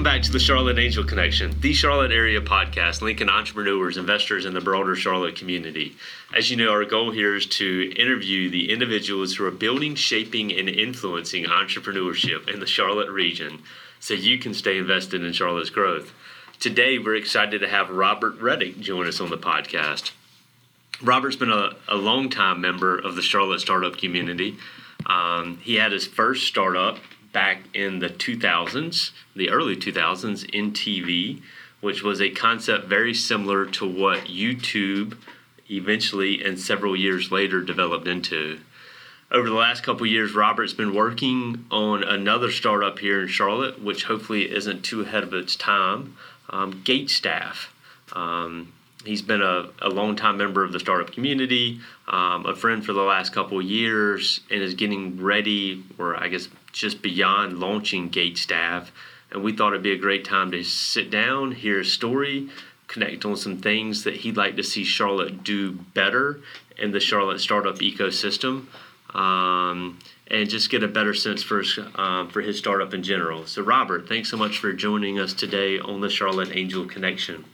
Welcome back to the Charlotte Angel Connection, the Charlotte area podcast linking entrepreneurs, investors, and the broader Charlotte community. As you know, our goal here is to interview the individuals who are building, shaping, and influencing entrepreneurship in the Charlotte region so you can stay invested in Charlotte's growth. Today, we're excited to have Robert Reddick join us on the podcast. Robert's been a, a long time member of the Charlotte startup community. Um, he had his first startup back in the 2000s, the early 2000s, NTV, which was a concept very similar to what YouTube eventually and several years later developed into. Over the last couple years, Robert's been working on another startup here in Charlotte, which hopefully isn't too ahead of its time, um, Gate Staff. Um, he's been a, a long-time member of the startup community, um, a friend for the last couple years, and is getting ready, or I guess just beyond launching Gate Staff. And we thought it'd be a great time to sit down, hear his story, connect on some things that he'd like to see Charlotte do better in the Charlotte startup ecosystem. Um, and just get a better sense for um, for his startup in general. So, Robert, thanks so much for joining us today on the Charlotte Angel Connection.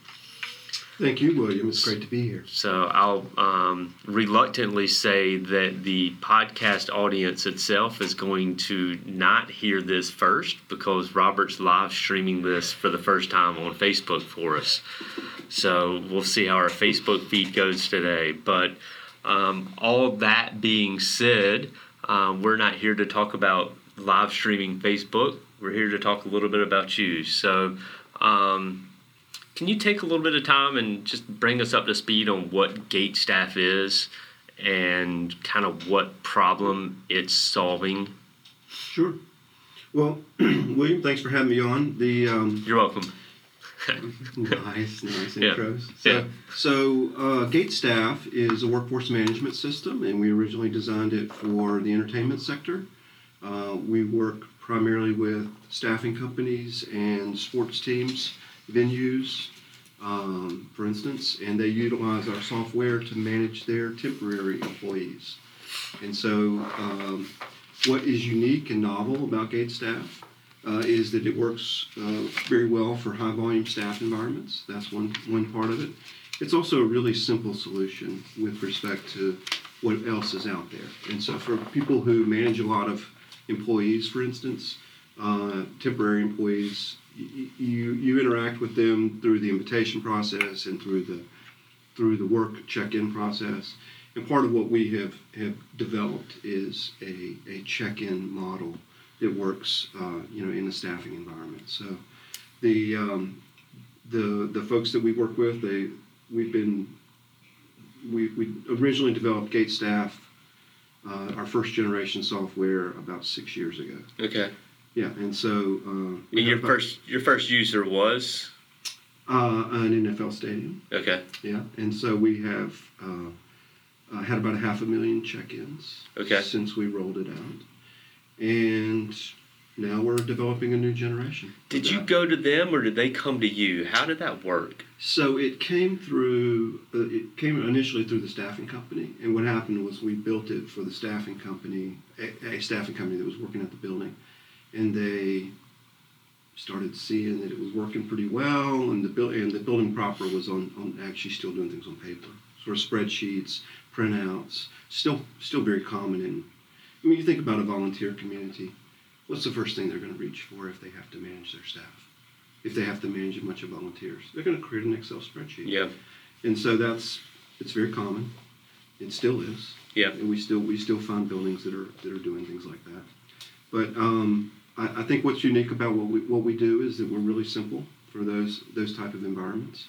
Thank you, William. It's great to be here. So I'll um, reluctantly say that the podcast audience itself is going to not hear this first because Robert's live streaming this for the first time on Facebook for us. So we'll see how our Facebook feed goes today. But um, all that being said, um, we're not here to talk about live streaming Facebook. We're here to talk a little bit about you. So, um, can you take a little bit of time and just bring us up to speed on what gate staff is and kind of what problem it's solving? Sure. Well, William, thanks for having me on. The um, You're welcome. nice, nice Yeah. So, Yeah. so uh, Gate Staff is a workforce management system, and we originally designed it for the entertainment sector. Uh, we work primarily with staffing companies and sports teams, venues, um, for instance, and they utilize our software to manage their temporary employees. And so, um, what is unique and novel about Gate Staff uh, is that it works uh, very well for high volume staff environments. That's one, one part of it. It's also a really simple solution with respect to what else is out there. And so, for people who manage a lot of employees, for instance, uh, temporary employees, you, you interact with them through the invitation process and through the through the work check-in process. And part of what we have, have developed is a, a check-in model that works, uh, you know, in a staffing environment. So the um, the the folks that we work with, they we've been we, we originally developed Gate Staff, uh, our first generation software about six years ago. Okay. Yeah, and so uh, And your first your first user was uh, an NFL stadium. okay. Yeah, and so we have uh, uh, had about a half a million check-ins Okay. since we rolled it out, and now we're developing a new generation. Did you go to them or did they come to you? How did that work? So it came through. Uh, it came initially through the staffing company, and what happened was we built it for the staffing company, a, a staffing company that was working at the building, and they started seeing that it was working pretty well, and the buil- and the building proper was on, on actually still doing things on paper, sort of spreadsheets, printouts, still still very common. In I mean, you think about a volunteer community, what's the first thing they're going to reach for if they have to manage their staff? If they have to manage a bunch of volunteers, they're going to create an Excel spreadsheet. Yeah. And so that's it's very common. It still is. Yeah. And we still we still find buildings that are that are doing things like that. But um, I, I think what's unique about what we what we do is that we're really simple for those those type of environments.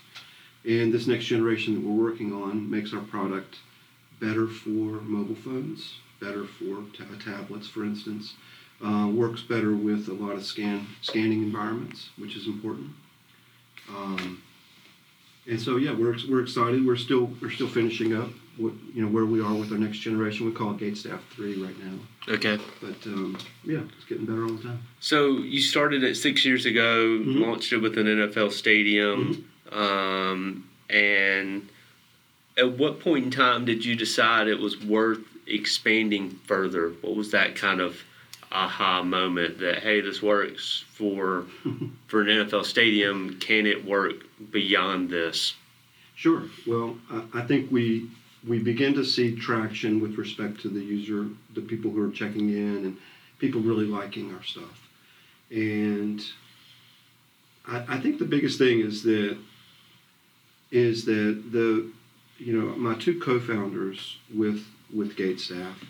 And this next generation that we're working on makes our product better for mobile phones, better for ta- tablets, for instance. Uh, works better with a lot of scan scanning environments, which is important. Um, and so yeah, we're, we're excited. We're still we're still finishing up what you know where we are with our next generation. We call it Gate Staff Three right now. Okay. But um, yeah, it's getting better all the time. So you started it six years ago, Mhm. launched it with an NFL stadium, um, and at what point in time did you decide it was worth expanding further? What was that kind of aha moment that hey, this works for for an NFL stadium. Can it work beyond this? Sure. Well, I, think we we begin to see traction with respect to the user, the people who are checking in, and people really liking our stuff. And I, I think the biggest thing is that is that the you know my two co-founders with with Gate staff,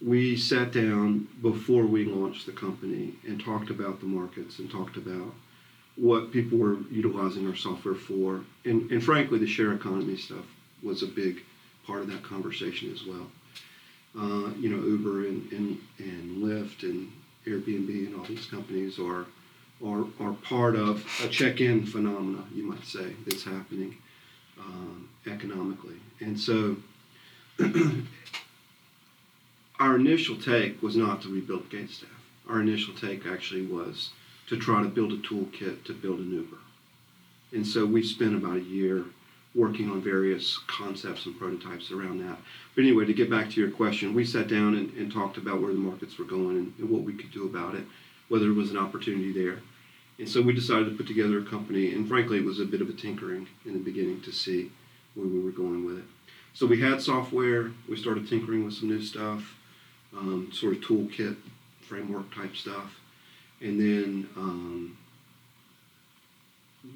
we sat down before we launched the company and talked about the markets and talked about what people were utilizing our software for, and and frankly, the share economy stuff was a big part of that conversation as well. Uh, you know, Uber and, and, and Lyft and Airbnb and all these companies are, are, are part of a check-in phenomena, you might say, that's happening um, economically. And so our initial take was not to rebuild gate staff. Our initial take actually was to try to build a toolkit to build an Uber. And so we spent about a year working on various concepts and prototypes around that. But anyway, to get back to your question, we sat down and, and talked about where the markets were going and, and, what we could do about it, whether there was an opportunity there. And so we decided to put together a company, and frankly, it was a bit of a tinkering in the beginning to see where we were going with it. So we had software, we started tinkering with some new stuff, um, sort of toolkit, framework type stuff. And then um,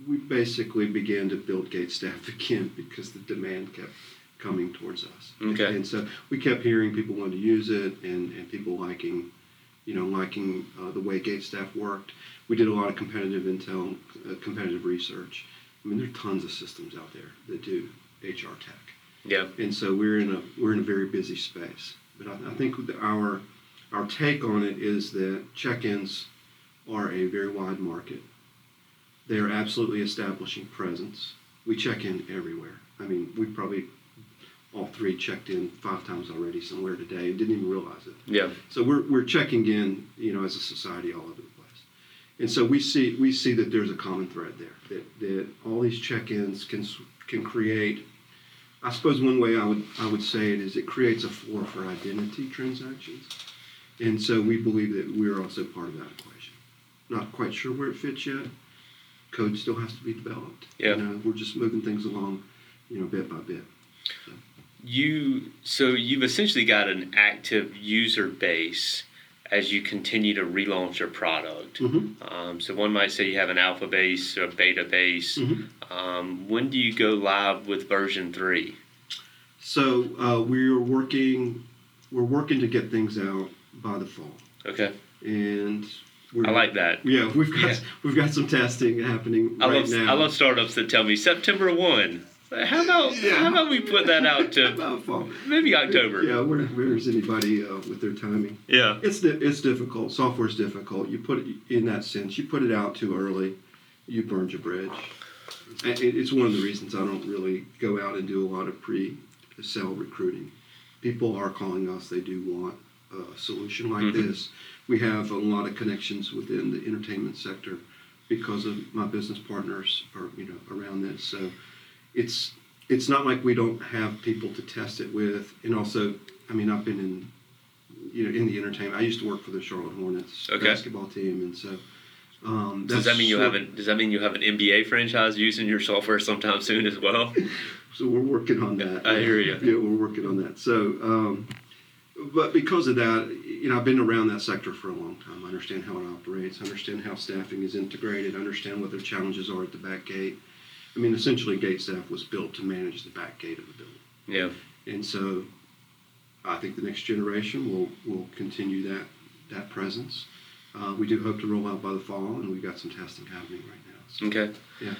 we basically began to build gate staff again because the demand kept coming towards us. Okay. And so we kept hearing people wanting to use it and, and people liking, you know, liking uh, the way gate staff worked. We did a lot of competitive intel, uh, competitive research. I mean, there are tons of systems out there that do HR tech. Yeah. And so we're in a we're in a very busy space. But I, I think our our take on it is that check-ins are a very wide market they are absolutely establishing presence. We check in everywhere. I mean, we probably all three checked in five times already somewhere today and didn't even realize it. Yeah. So we're, we're checking in, you know, as a society all over the place. And so we see we see that there's a common thread there that, that all these check-ins can can create. I suppose one way I would I would say it is it creates a floor for identity transactions, and so we believe that we're also part of that equation. Not quite sure where it fits yet, code still has to be developed. Yeah. You know, we're just moving things along, you know, bit by bit. So. You so you've essentially got an active user base as you continue to relaunch your product. Mm-hmm. Um, so one might say you have an alpha base or a beta base. Mm-hmm. Um, when do you go live with version three? So uh, we're working, we're working to get things out by the fall, Okay, and we're, I like that. Yeah, we've got Yeah. we've got some testing happening I right love now. I love startups that tell me September one. How about Yeah. how about we put that out to fall. maybe October? Yeah, where, where's anybody uh, with their timing? Yeah. It's di- it's difficult. Software's difficult. You put it in that sense. You put it out too early, you burned your bridge. It's one of the reasons I don't really go out and do a lot of pre-sale recruiting. People are calling us. They do want a solution like Mhm. this. We have a lot of connections within the entertainment sector because of my business partners are you know around this. So it's it's not like we don't have people to test it with. And also, I mean, I've been in you know in the entertainment. I used to work for the Charlotte Hornets Okay. basketball team, and so. Um, Does that mean you sort- have an Does that mean you have an NBA franchise using your software sometime soon as well? So we're working on that. I hear you. Yeah, we're working on that. So, um, but because of that, you know, I've been around that sector for a long time. I understand how it operates. I understand how staffing is integrated. I understand what their challenges are at the back gate. I mean, essentially, gate staff was built to manage the back gate of the building. Yeah. And so I think the next generation will, will continue that, that presence. Uh, we do hope to roll out by the fall, and we've got some testing happening right now. So, Okay. Yeah.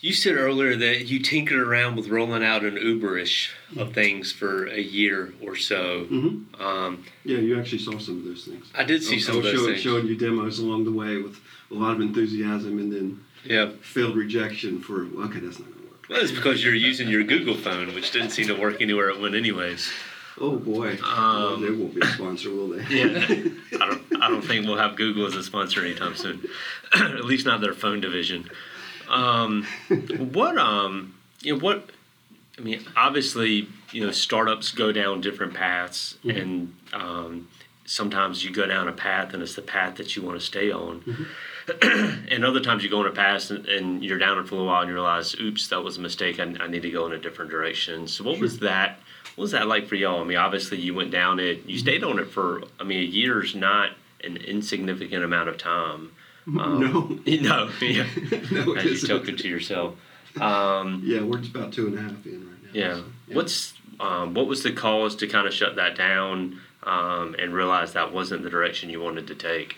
You said earlier that you tinkered around with rolling out an Uberish of things for a year or so. Mm-hmm. Um, Yeah, you actually saw some of those things. I did see I- some I of those showing, things. showing you demos along the way with a lot of enthusiasm and then Yeah. failed rejection for, okay, that's not going to work. Well, it's because you're using your Google phone, which didn't seem to work anywhere it went, anyways. Oh boy, Um, they won't be a sponsor, will they? Yeah. I don't. I don't think we'll have Google as a sponsor anytime soon. At least not their phone division. Um, what um, you know what? I mean, obviously, you know, startups go down different paths, Mhm. and um, sometimes you go down a path and it's the path that you want to stay on. Mm-hmm. and other times you go on a path and, and you're down it for a while and you realize, oops, that was a mistake. I, I need to go in a different direction. So what was that? What was that like for y'all? I mean, obviously you went down it. You stayed on it for. I mean, a year's not an insignificant amount of time. Um, no, You know, yeah. no, it As you isn't. chuckled to yourself. Um, Yeah, we're just about two and a half in right now. yeah. so, What's um, what was the cause to kind of shut that down um, and realize that wasn't the direction you wanted to take?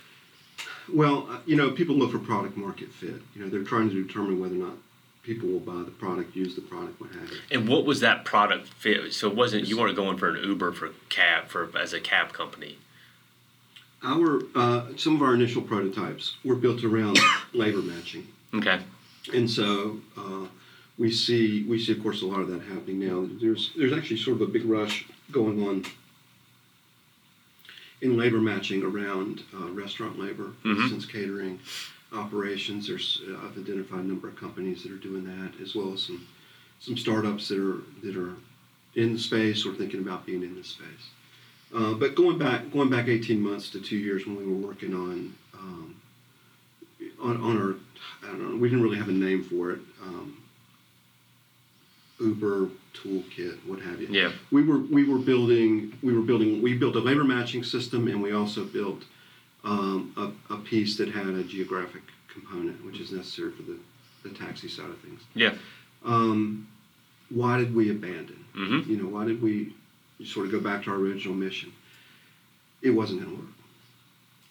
Well, uh, you know, people look for product market fit. You know, they're trying to determine whether or not people will buy the product, use the product, what have you. And what was that product fit? So it wasn't you weren't going for an Uber for cab for as a cab company. Our uh, some of our initial prototypes were built around labor matching, Okay. and so uh, we see we see, of course, a lot of that happening now. There's there's actually sort of a big rush going on in labor matching around uh, restaurant labor, for Mhm. instance, catering operations. There's uh, I've identified a number of companies that are doing that, as well as some some startups that are that are in the space or thinking about being in the space. Uh, but going back going back 18 months to two years when we were working on um, on, on our I don't know we didn't really have a name for it um, Uber toolkit what have you Yeah. we were we were building we were building we built a labor matching system and we also built um, a, a piece that had a geographic component which is necessary for the, the taxi side of things Yeah. um, why did we abandon Mm-hmm. you know why did we sort of go back to our original mission it wasn't going to work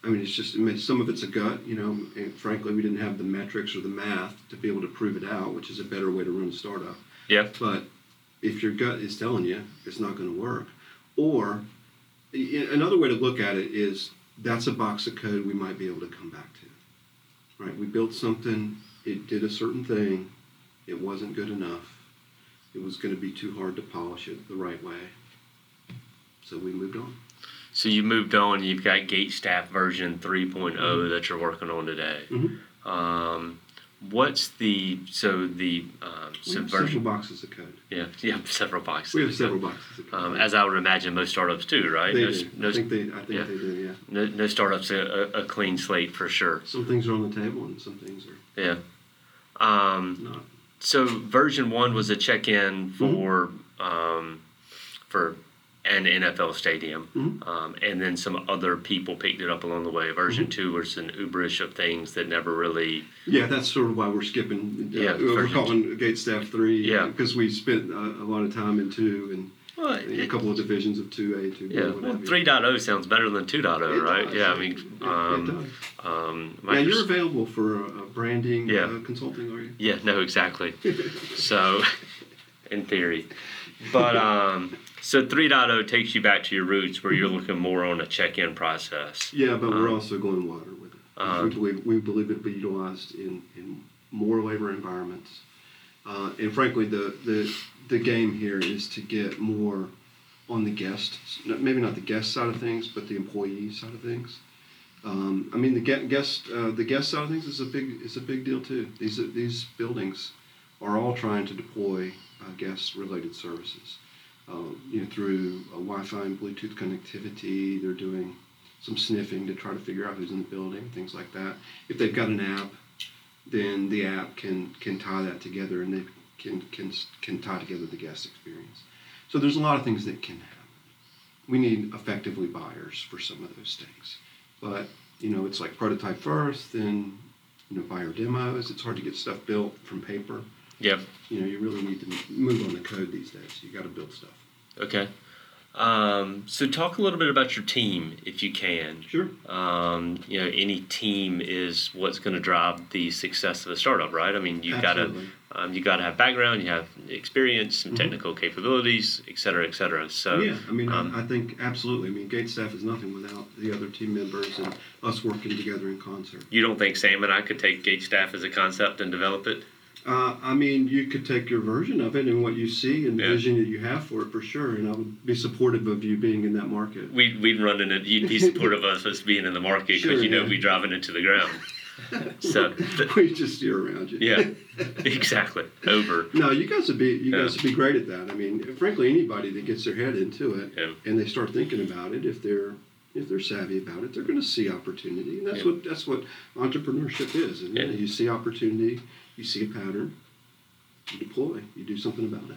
i mean it's just I mean, some of it's a gut you know and frankly we didn't have the metrics or the math to be able to prove it out which is a better way to run a startup Yeah. but if your gut is telling you it's not going to work, or another way to look at it is that's a box of code we might be able to come back to. Right? We built something, it did a certain thing, it wasn't good enough, it was going to be too hard to polish it the right way. So we moved on. So you moved on. You've got Gate Staff version 3 Mm-hmm. that you're working on today. Mhm. Um, what's the so the um, We have several boxes of code. Yeah, have several boxes. We have several boxes of code. Um, as I would imagine, most startups do, right? they no, do. no, I think they. I think yeah. they do. Yeah. no, no startups a, a, clean slate for sure. Some things are on the table, and some things are Yeah. Um, not. so version one was a check-in Mm-hmm. for um, for an NFL stadium, Mhm. um, and then some other people picked it up along the way. Version Mm-hmm. two was an Uberish of things that never really. Yeah, that's sort of why we're skipping. Uh, Yeah, we're calling Gate Staff three. Yeah. because we spent a, a lot of time in two and Well, a couple of divisions of two A, two B. yeah, well, have you. 3.0 sounds better than 2.0, It right? does. Yeah, I mean, It- it um, does. um, yeah, you're available for uh, branding Yeah. uh, consulting, are you? Yeah, no, exactly. so, in theory. But, um, so 3.0 takes you back to your roots where you're looking more on a check in process. Yeah, but we're Um, also going wider with it. um, we believe we believe it will be utilized in, in more labor environments, uh, and frankly, the, the the game here is to get more on the guest, maybe not the guest side of things, but the employee side of things. Um, I mean, the guest uh, the guest side of things is a big is a big deal too. These these buildings are all trying to deploy uh, guest related services. Um, you know, through Wi-Fi and Bluetooth connectivity, they're doing some sniffing to try to figure out who's in the building, things like that. If they've got an app, then the app can can tie that together, and they can can can tie together the guest experience. So there's a lot of things that can happen. We need effectively buyers for some of those things, but you know, it's like prototype first, then you know, buyer demos. It's hard to get stuff built from paper. Yep. You know, you really need to move on the code these days. You got to build stuff. Okay. Um, so talk a little bit about your team, if you can. Sure. Um, you know, any team is what's going to drive the success of a startup, right? I mean, you've got to um, you got to have background, you have experience, some Mhm. technical capabilities, et cetera, et cetera. So yeah, I mean, um, I, I think absolutely. I mean, Gate staff is nothing without the other team members and us working together in concert. you don't think Sam and I could take Gate Staff as a concept and develop it? Uh, I mean, you could take your version of it and what you see and the Yeah. vision that you have for it for sure, and I would be supportive of you being in that market. We'd, we'd run in it. You'd be supportive of us being in the market because Sure, you know yeah. we driving into the ground. So, we just steer around you. yeah, exactly. Over. No, you guys would be you Yeah. guys would be great at that. I mean, frankly, anybody that gets their head into it Yeah. and they start thinking about it, if they're if they're savvy about it, they're going to see opportunity, and that's Yeah. what that's what entrepreneurship is. Yeah. You see opportunity, you see a pattern, you deploy, you do something about it.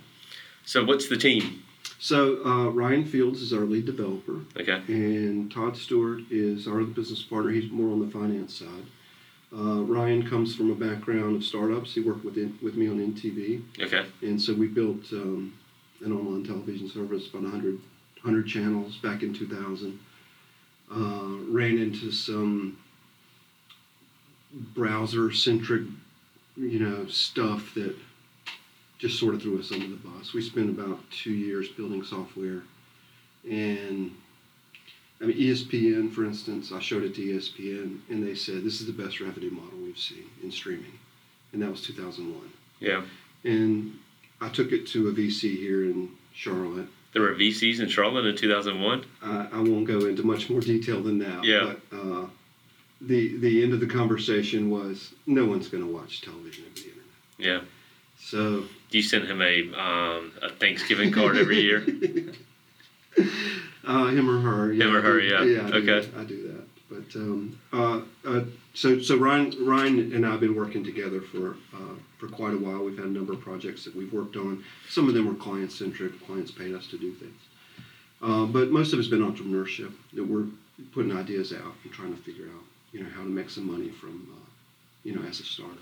So what's the team? So uh, Ryan Fields is our lead developer, Okay. and Todd Stewart is our other business partner. He's more on the finance side. Uh, Ryan comes from a background of startups. He worked with with me on NTV, Okay. and so we built um, an online television service, about 100, 100 channels back in 2000. Uh, ran into some browser centric, you know, stuff that just sort of threw us under the bus. We spent about two years building software, and I mean ESPN, for instance, I showed it to ESPN, and they said this is the best revenue model we've seen in streaming, and that was 2001. Yeah. And I took it to a VC here in Charlotte. There were VCs in Charlotte in 2001. I, I won't go into much more detail than that. Yeah. But uh, the the end of the conversation was no one's going to watch television over the internet. Yeah. So Do you send him a um, a Thanksgiving card every year? uh, him or her. Yeah, Him or I her, do- yeah. I Okay. that, I do that. But um, uh, uh, so so Ryan Ryan and I have been working together for uh, for quite a while. We've had a number of projects that we've worked on. Some of them were client centric. Clients paid us to do things. Uh, but most of it's been entrepreneurship that we're putting ideas out and trying to figure out, you know, how to make some money from, uh, you know, as a startup.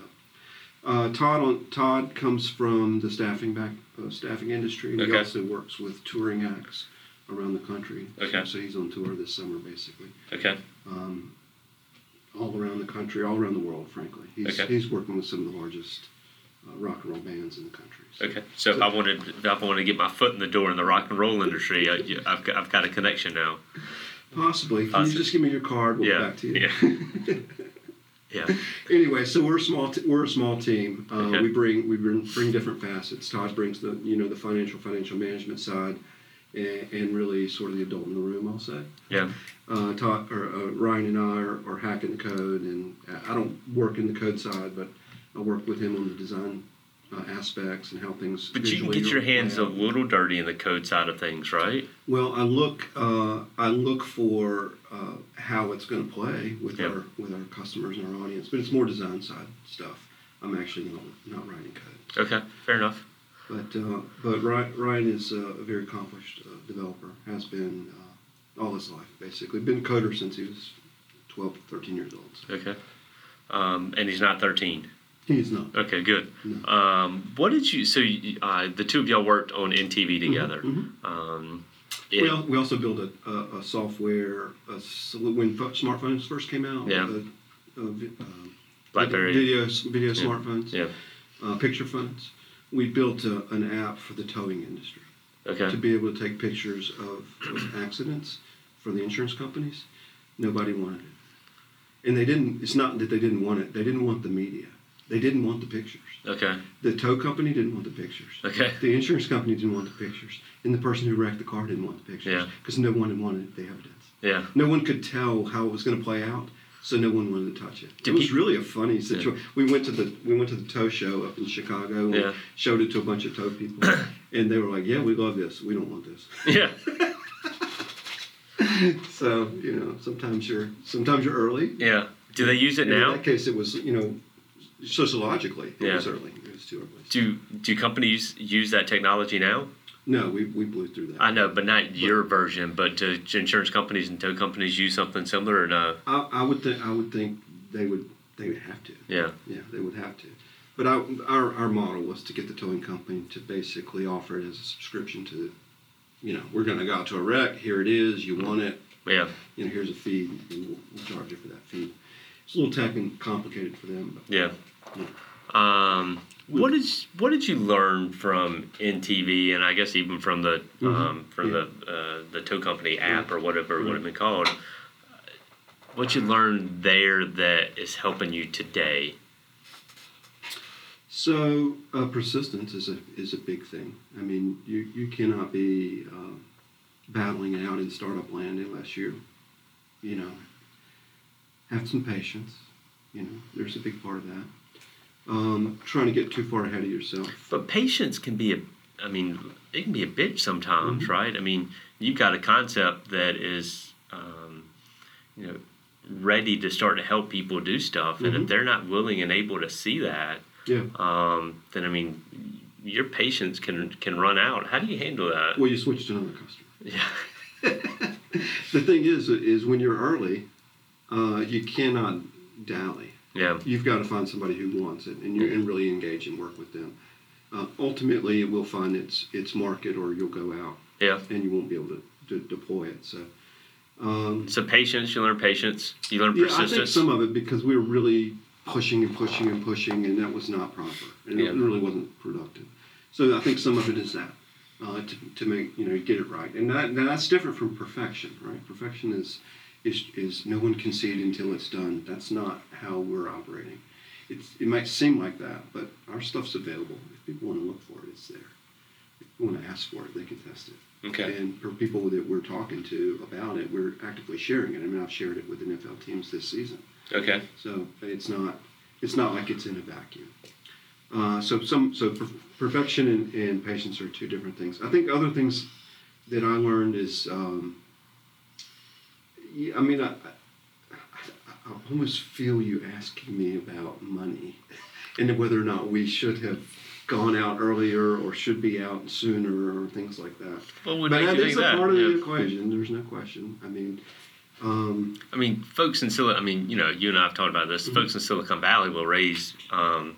Uh, Todd on, Todd comes from the staffing back uh, staffing industry. He Okay. also works with touring acts around the country. Okay. So he's on tour this summer, basically, Okay. um, all around the country, all around the world. Frankly, he's Okay. he's working with some of the largest uh, rock and roll bands in the country. So- Okay. So if I wanted if I wanted to get my foot in the door in the rock and roll industry, I, I've, got, I've got a connection now. Possibly. Can Possibly. you just give me your card? We'll Yeah. get back to you. Yeah. Yeah. anyway, so we're a small t- we're a small team. Uh, Okay. We bring we bring, bring different facets. Todd brings the you know the financial financial management side, and, and really sort of the adult in the room. I'll say. Yeah. Uh, Todd or uh, Ryan and I are, are hacking the code, and I don't work in the code side, but I work with him on the design uh, aspects and how things. But you can get your hands a little dirty in the code side of things, right? Well, I look uh, I look for uh, how it's going to play with Yeah. our with our customers and our audience, but it's more design side stuff. I'm actually not, not writing code, Okay. Fair enough. but uh, but Ryan, is a very accomplished uh, developer. Has been uh, all his life basically. Been a coder since he was 12, 13 years old. So. Okay. Um, and he's not 13. He's not. Okay, good. No. Um, what did you? So you, uh, the two of y'all worked on NTV together. mhm. Um, it- We, al- we also built a, a, a software a, when pho- smartphones first came out. Yeah. uh, BlackBerry. video video Yeah. smartphones. Yeah. uh, picture phones. We built an app for the towing industry Okay. to be able to take pictures of, of accidents for the insurance companies. Nobody wanted it, and they didn't. It's not that they didn't want it; they didn't want the media. They didn't want the pictures. Okay. The tow company didn't want the pictures. Okay. The insurance company didn't want the pictures, and the person who wrecked the car didn't want the pictures Yeah. because no one wanted the evidence. Yeah. No one could tell how it was going to play out, so no one wanted to touch it. Did it was really a funny situation. We went to the we went to the tow show up in Chicago and Yeah. showed it to a bunch of tow people, and they were like, "Yeah, we love this. We don't want this." Yeah. So you know, sometimes you're sometimes you're early. Yeah. Do they use it And In now? that case, it was you know, sociologically, it Yeah. was early. It was too early. Do do companies use that technology now? No, we, we blew through that. I know, but not your version. But do insurance companies and tow companies use something similar or no? I, I would think I would think they would they would have to. Yeah. Yeah, they would have to. But I, our our model was to get the towing company to basically offer it as a subscription to, you know, we're going to go out to a wreck. Here it is. You want it. Yeah. You know, here's a fee. And we'll, we'll charge you for that fee. It's a little tech and complicated for them, but Yeah. Um, what did what did you learn from NTV and I guess even from the Mhm. um, from Yeah. the uh, the tow company app or whatever it would have been called? What you learned there that is helping you today? So uh, persistence is a is a big thing. I mean, you you cannot be uh, battling it out in startup land unless you, you know, have some patience. You know, there's a big part of that. Um, trying to get too far ahead of yourself. But patience can be a, I mean, it can be a bitch sometimes, Mhm. right? I mean, you've got a concept that is um, you know ready to start to help people do stuff, and if Mhm. they're not willing and able to see that, Yeah. um, then I mean, your patience can can run out. How do you handle that? Well, you switch to another customer. Yeah, The thing is, is when you're early, uh, you cannot dally. Yeah, You've got to find somebody who wants it, and you and really engage and work with them. Uh, ultimately, it will find its its market, or you'll go out yeah. and you won't be able to, to deploy it. So, um, So patience, you learn patience, you learn yeah, I think persistence. some of it because we were really pushing and pushing and pushing, and that was not proper, and Yeah. it really wasn't productive. So I think some of it is that uh, to, to make you know get it right, and that that's different from perfection, right? Perfection is is is no one can see it until it's done. That's not how we're operating. It's it might seem like that, but our stuff's available. If people want to look for it, it's there. If people want to ask for it, they can test it. okay. And for people that we're talking to about it, we're actively sharing it. I mean, I've shared it with NFL teams this season. Okay. So it's not it's not like it's in a vacuum. Uh, so some so per- perfection and, and patience are two different things. I think other things that I learned is um, I mean I, I, I almost feel you asking me about money and whether or not we should have gone out earlier or should be out sooner or things like that. But that you is think a that? part of Yeah. the equation. There's no question. I mean, um, I mean, folks in Silicon. I mean, you know, you and I have talked about this. Mhm. Folks in Silicon Valley will raise. Um,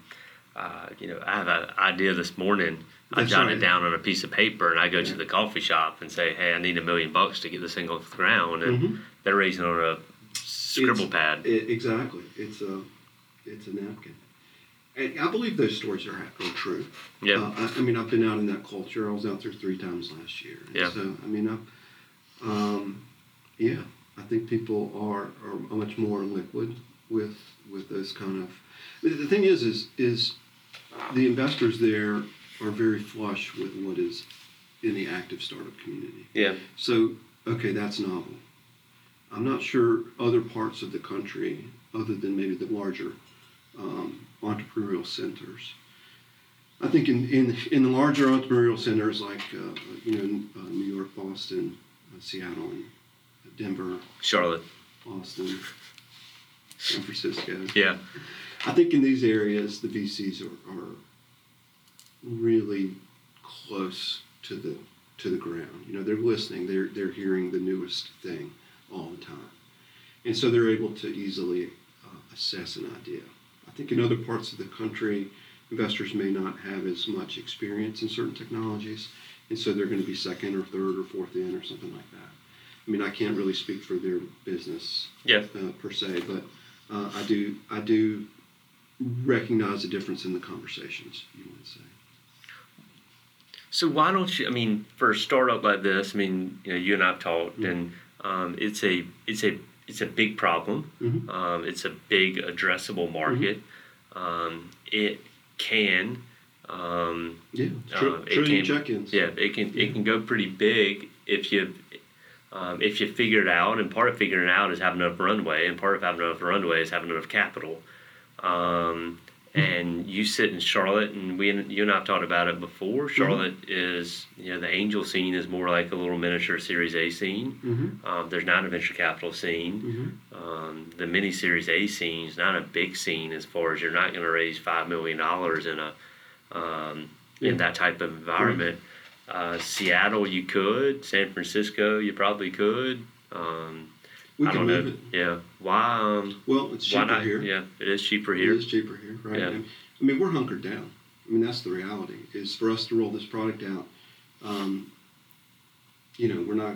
uh, you know, I have an idea this morning. I jot it down on a piece of paper, and I go to the coffee shop and say, "Hey, I need a million bucks to get this thing off the ground," and mhm. they're raising on a scribble pad. It, exactly. It's a it's a napkin. And I believe those stories are, are true. Yeah. Uh, I, I mean, I've been out in that culture. I was out there three times last year. Yeah. So I mean, I, um, yeah, I think people are are much more liquid with with those kind of. The the thing is, is is the investors there are very flush with what is in the active startup community. yeah. So, okay, that's novel. I'm not sure other parts of the country, other than maybe the larger um, entrepreneurial centers. I think in, in, in the larger entrepreneurial centers like uh, you know uh, New York, Boston, uh, Seattle, and Denver, Charlotte. Austin, San Francisco. Yeah. I think in these areas the VCs are, are really close to the to the ground. You know, they're listening. They're they're hearing the newest thing all the time, and so they're able to easily uh, assess an idea. I think in other parts of the country, investors may not have as much experience in certain technologies, and so they're going to be second or third or fourth in or something like that. I mean, I can't really speak for their business Yeah. uh, per se, but uh, I do I do recognize the difference in the conversations. You would say. So why don't you? I mean, for a startup like this, I mean, you know, you and I've talked, Mhm. and um, it's a it's a it's a big problem. Mhm. Um, it's a big addressable market. Um, it can, um, Yeah, Uh, it trillion check-ins. yeah, it can it can go pretty big if you um, if you figure it out. And part of figuring it out is having enough runway, and part of having enough runway is having enough capital. Um, and you sit in Charlotte, and we you and I have talked about it before. Charlotte is you know the angel scene is more like a little miniature Series A scene. Mm-hmm. Um, there's not a venture capital scene. Mm-hmm. Um, the mini Series A scene is not a big scene as far as you're not going to raise five million dollars in a um, Yeah. in that type of environment. Uh, Seattle, you could. San Francisco, you probably could. Um, We I can don't know. it. Yeah. Why? Um, Well, it's cheaper why not? here. Yeah, it is cheaper here. It is cheaper here, right? Yeah. I mean, we're hunkered down. I mean, that's the reality. Is for us to roll this product out. Um, you know, we're not.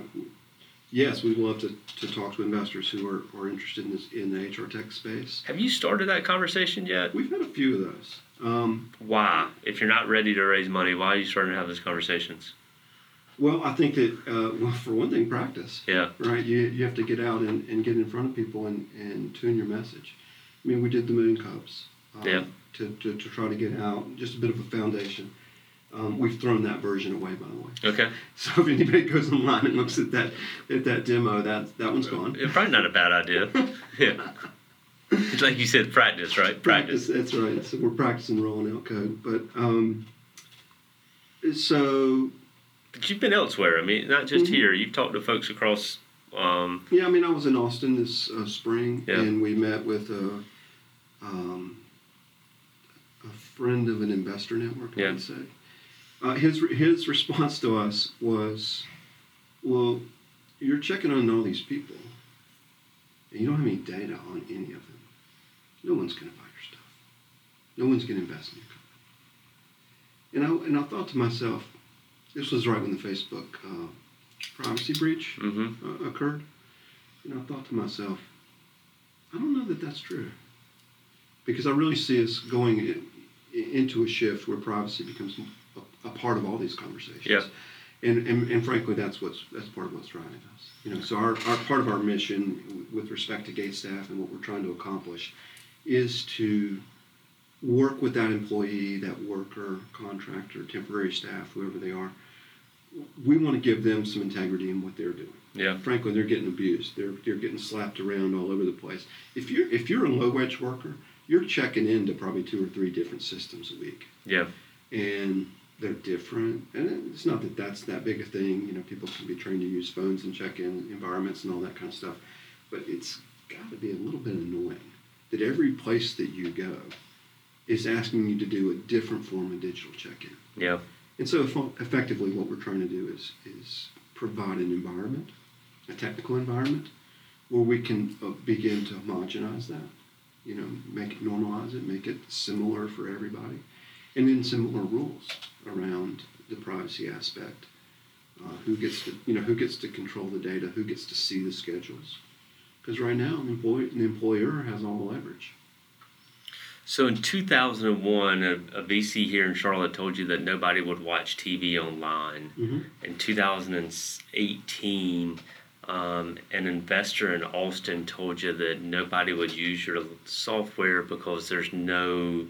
Yes, we will have to, to talk to investors who are, are interested in this in the HR tech space. Have you started that conversation yet? We've had a few of those. Um, Why? If you're not ready to raise money, why are you starting to have those conversations? Well, I think that uh, well, for one thing, practice. Yeah. right? You, you have to get out and, and get in front of people and, and tune your message. I mean, we did the Moon Cups uh, Yeah. to, to, to try to get out just a bit of a foundation. Um, we've thrown that version away, by the way. Okay. So if anybody goes online and looks at that at that demo, that that one's gone. It's probably not a bad idea. yeah. It's like you said, practice, right? Practice. That's right. So we're practicing rolling out code, but um, so But you've been elsewhere. I mean, not just Mhm. here. You've talked to folks across Um, Yeah, I mean, I was in Austin this uh, spring, Yeah. and we met with a, um, a friend of an investor network. I Yeah. would say. Uh, his his response to us was, "Well, you're checking on all these people, and you don't have any data on any of them. No one's going to buy your stuff. No one's going to invest in your company." And I and I thought to myself, this was right when the Facebook uh, privacy breach hmm uh, occurred. And I thought to myself, I don't know that that's true. Because I really see us going in, into a shift where privacy becomes a, a part of all these conversations. Yeah. And, and, and frankly, that's what's that's part of what's driving us. You know, so our, our part of our mission w- with respect to gate staff and what we're trying to accomplish is to work with that employee, that worker, contractor, temporary staff, whoever they are. We want to give them some integrity in what they're doing Yeah. frankly, they're getting abused. They're they're getting slapped around all over the place. If you're if you're a low wage worker, you're checking into probably two or three different systems a week, Yeah. and they're different. And it's not that that's that big a thing. You know, people can be trained to use phones and check in environments and all that kind of stuff. But it's got to be a little bit annoying that every place that you go is asking you to do a different form of digital check-in. Yeah. And so, effectively, what we're trying to do is is provide an environment, a technical environment, where we can uh, begin to homogenize that. You know, make it normalize it, make it similar for everybody, and then similar rules around the privacy aspect. Uh, who gets to you know who gets to control the data? Who gets to see the schedules? Because right now, an employee, an employer has all the leverage. So in 2001, a, a VC here in Charlotte told you that nobody would watch TV online. Mm-hmm. In 2018, um, an investor in Austin told you that nobody would use your software because there's no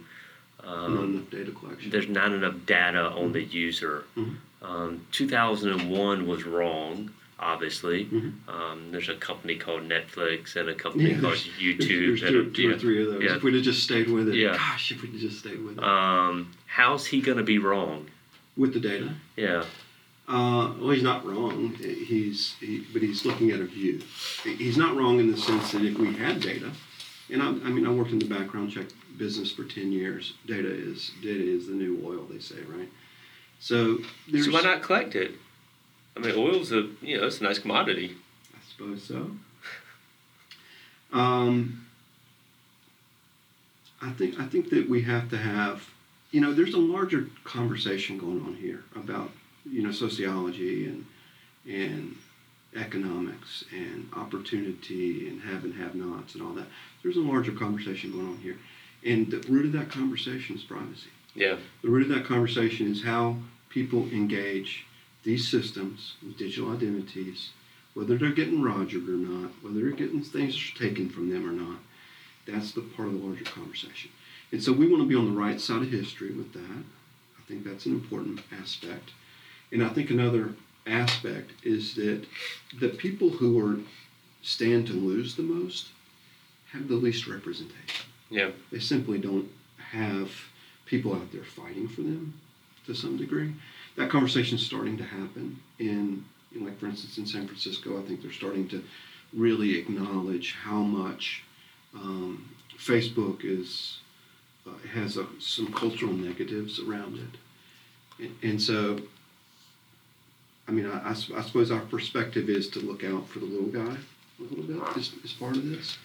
Not um, enough data collection. there's not enough data on the user. Mhm. Um, 2001 was wrong, obviously. Mhm. Um, there's a company called Netflix and a company Yeah, called YouTube. There's two, are- two or three of those. Yeah. If we'd have just stayed with it, Yeah. gosh, if we'd have just stayed with it. Um, how's he going to be wrong? with the data, Yeah, uh, well, he's not wrong. He's, he, but he's looking at a view. He's not wrong in the sense that if we had data, and I, I mean, I worked in the background check business for ten years. Data is data is the new oil, they say, right? So so why not collect it? I mean, oil's a you know it's a nice commodity. I suppose so. Um, I think I think that we have to have, you know, there's a larger conversation going on here about you know sociology and and economics and opportunity and have and have nots and all that. There's a larger conversation going on here, and the root of that conversation is privacy. Yeah, The root of that conversation is how people engage these systems with digital identities, whether they're getting rogered or not, whether they're getting things taken from them or not. That's the part of the larger conversation. And so we want to be on the right side of history with that. I think that's an important aspect. And I think another aspect is that the people who are stand to lose the most have the least representation yeah, they simply don't have people out there fighting for them to some degree. That conversation is starting to happen in, in, like for instance, in San Francisco. I think they're starting to really acknowledge how much um, Facebook is uh, has a, some cultural negatives around it, and, and so. I mean, I suppose our perspective is to look out for the little guy a little bit as, as part of this.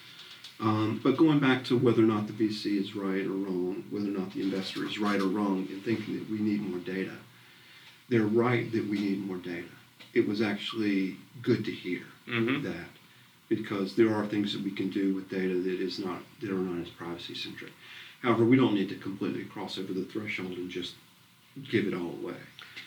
Um, but going back to whether or not the VC is right or wrong, whether or not the investor is right or wrong in thinking that we need more data, they're right that we need more data. It was actually good to hear Mhm. that because there are things that we can do with data that is not that are not as privacy centric. However, we don't need to completely cross over the threshold and just give it all away.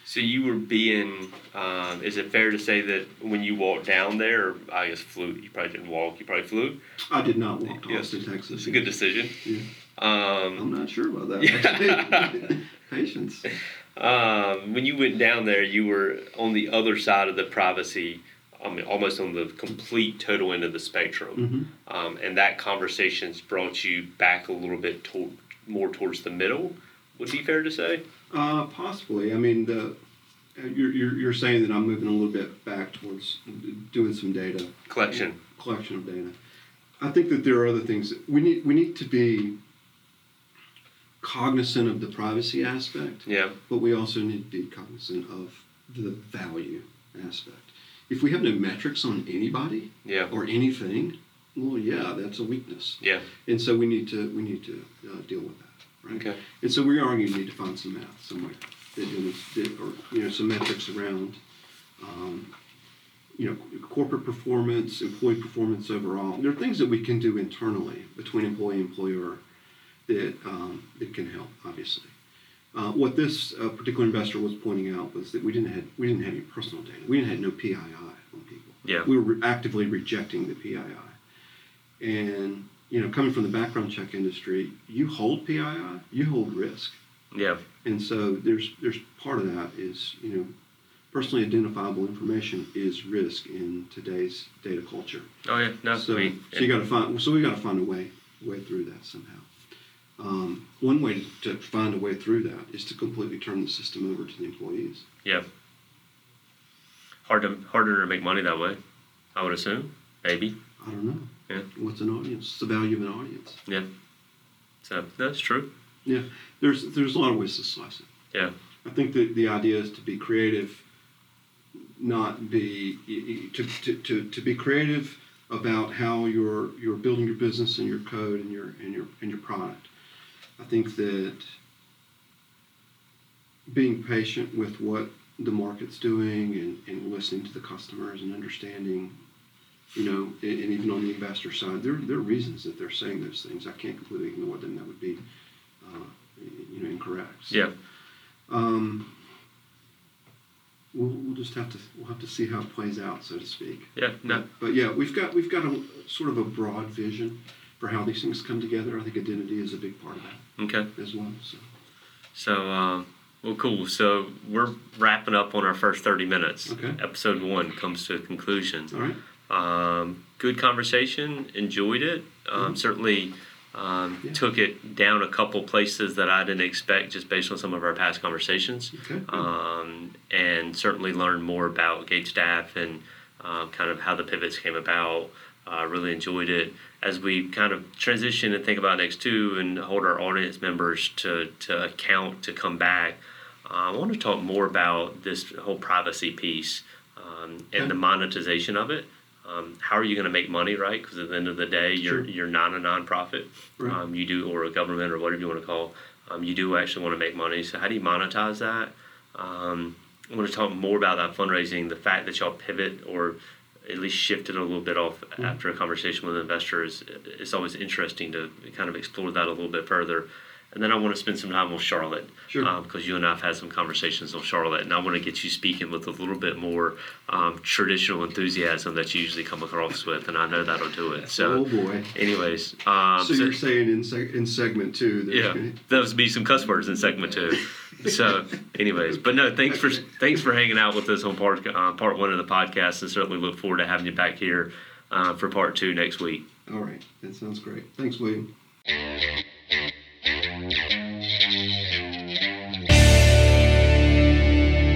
So you were being, um, is it fair to say that when you walked down there, I guess flew, you probably didn't walk, you probably flew? I did not walk to Yes. Austin, Texas. It's a good decision. Yeah. Um, I'm not sure about that. Patience. Um, when you went down there, you were on the other side of the privacy, I mean, almost on the complete total end of the spectrum. hmm Um, and that conversation's brought you back a little bit toward, more towards the middle, would be fair to say? Uh, possibly. I mean, the uh, you're, you're, you're saying that I'm moving a little bit back towards doing some data Collection. collection of data. I think that there are other things that we need. We need to be cognizant of the privacy aspect, Yeah. but we also need to be cognizant of the value aspect. If we have no metrics on anybody Yeah. or anything, well, yeah, that's a weakness, Yeah. and so we need to we need to uh, deal with that, right? Okay. And so we are going to need to find some math somewhere that that- or you know, some metrics around, um, you know, corporate performance, employee performance overall. There are things that we can do internally between employee and employer that um, that can help, obviously. Uh, what this uh, particular investor was pointing out was that we didn't have we didn't have any personal data. We didn't have no PII on people. Yeah. We were actively rejecting the PII, and you know, coming from the background check industry, you hold PII, you hold risk. Yeah. And so there's there's part of that is you know personally identifiable information is risk in today's data culture. Oh yeah. No. so, I mean, so you got to find so we got to find a way way through that somehow. Um, one way to, find a way through that is to completely turn the system over to the employees. yeah. Hard to harder to make money that way. I would assume. Maybe. I don't know. Yeah. What's an audience? It's the value of an audience. Yeah. So that's true. Yeah. There's there's a lot of ways to slice it. Yeah. I think that the idea is to be creative, not be to, to, to, to be creative about how you're you're building your business and your code and your and your and your product. I think that being patient with what the market's doing and, and listening to the customers and understanding, you know, and, and even on the investor side, there there are reasons that they're saying those things. I can't completely ignore them. That would be, uh, you know, incorrect. So, Yeah. um, we'll, we'll just have to we'll have to see how it plays out, so to speak. Yeah. No. But yeah, we've got we've got a sort of a broad vision for how these things come together. I think identity is a big part of that Okay. as well. So So, um, well, cool. So we're wrapping up on our first 30 minutes. Okay. Episode one comes to a conclusion. all right, Um, good conversation. Enjoyed it. Um, Mhm. Certainly um, Yeah. took it down a couple places that I didn't expect just based on some of our past conversations. okay, Um, and certainly learned more about Gate staff and uh, kind of how the pivots came about. Uh, really enjoyed it as we kind of transition and think about next two and hold our audience members to, to account to come back. Uh, I want to talk more about this whole privacy piece um, and Okay. the monetization of it. Um, how are you going to make money, right? Because at the end of the day, you're Sure. you're not a nonprofit. Right. Um, you do, or a government, or whatever you want to call. Um, you do actually want to make money. So how do you monetize that? Um, I want to talk more about that fundraising. The fact that y'all pivot or at least shifted a little bit off Mm-hmm. after a conversation with investors. It's always interesting to kind of explore that a little bit further. And then I want to spend some time with Charlotte Sure. because you and I have had some conversations on Charlotte, and I want to get you speaking with a little bit more um, traditional enthusiasm that you usually come across with, and I know that'll do it. So, oh boy. anyways, um, So, you're saying in seg- in segment two, there's yeah, gonna- those be some cuss words in segment two. So, anyways, but no, thanks for thanks for hanging out with us on part uh, part one of the podcast, and certainly look forward to having you back here uh, for part two next week. all right, that sounds great. Thanks, William.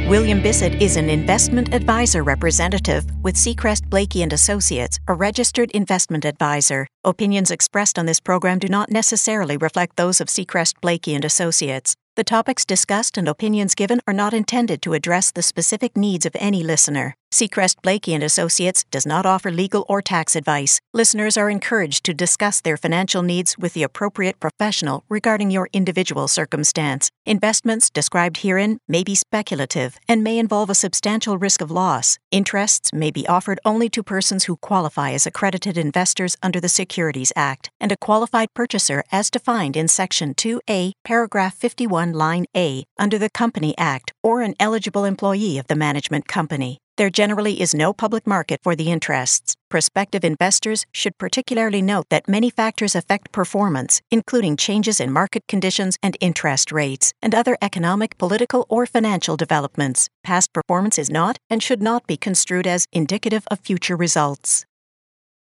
William Bissett is an investment advisor representative with Seacrest Blakey and Associates, a registered investment advisor. Opinions expressed on this program do not necessarily reflect those of Seacrest Blakey and Associates. The topics discussed and opinions given are not intended to address the specific needs of any listener. Seacrest Blakey and Associates does not offer legal or tax advice. Listeners are encouraged to discuss their financial needs with the appropriate professional regarding your individual circumstance. Investments described herein may be speculative and may involve a substantial risk of loss. Interests may be offered only to persons who qualify as accredited investors under the Securities Act and a qualified purchaser as defined in Section 2A, paragraph 51, line A, under the Company Act, or an eligible employee of the management company. There generally is no public market for the interests. Prospective investors should particularly note that many factors affect performance, including changes in market conditions and interest rates, and other economic, political, or financial developments. Past performance is not and should not be construed as indicative of future results.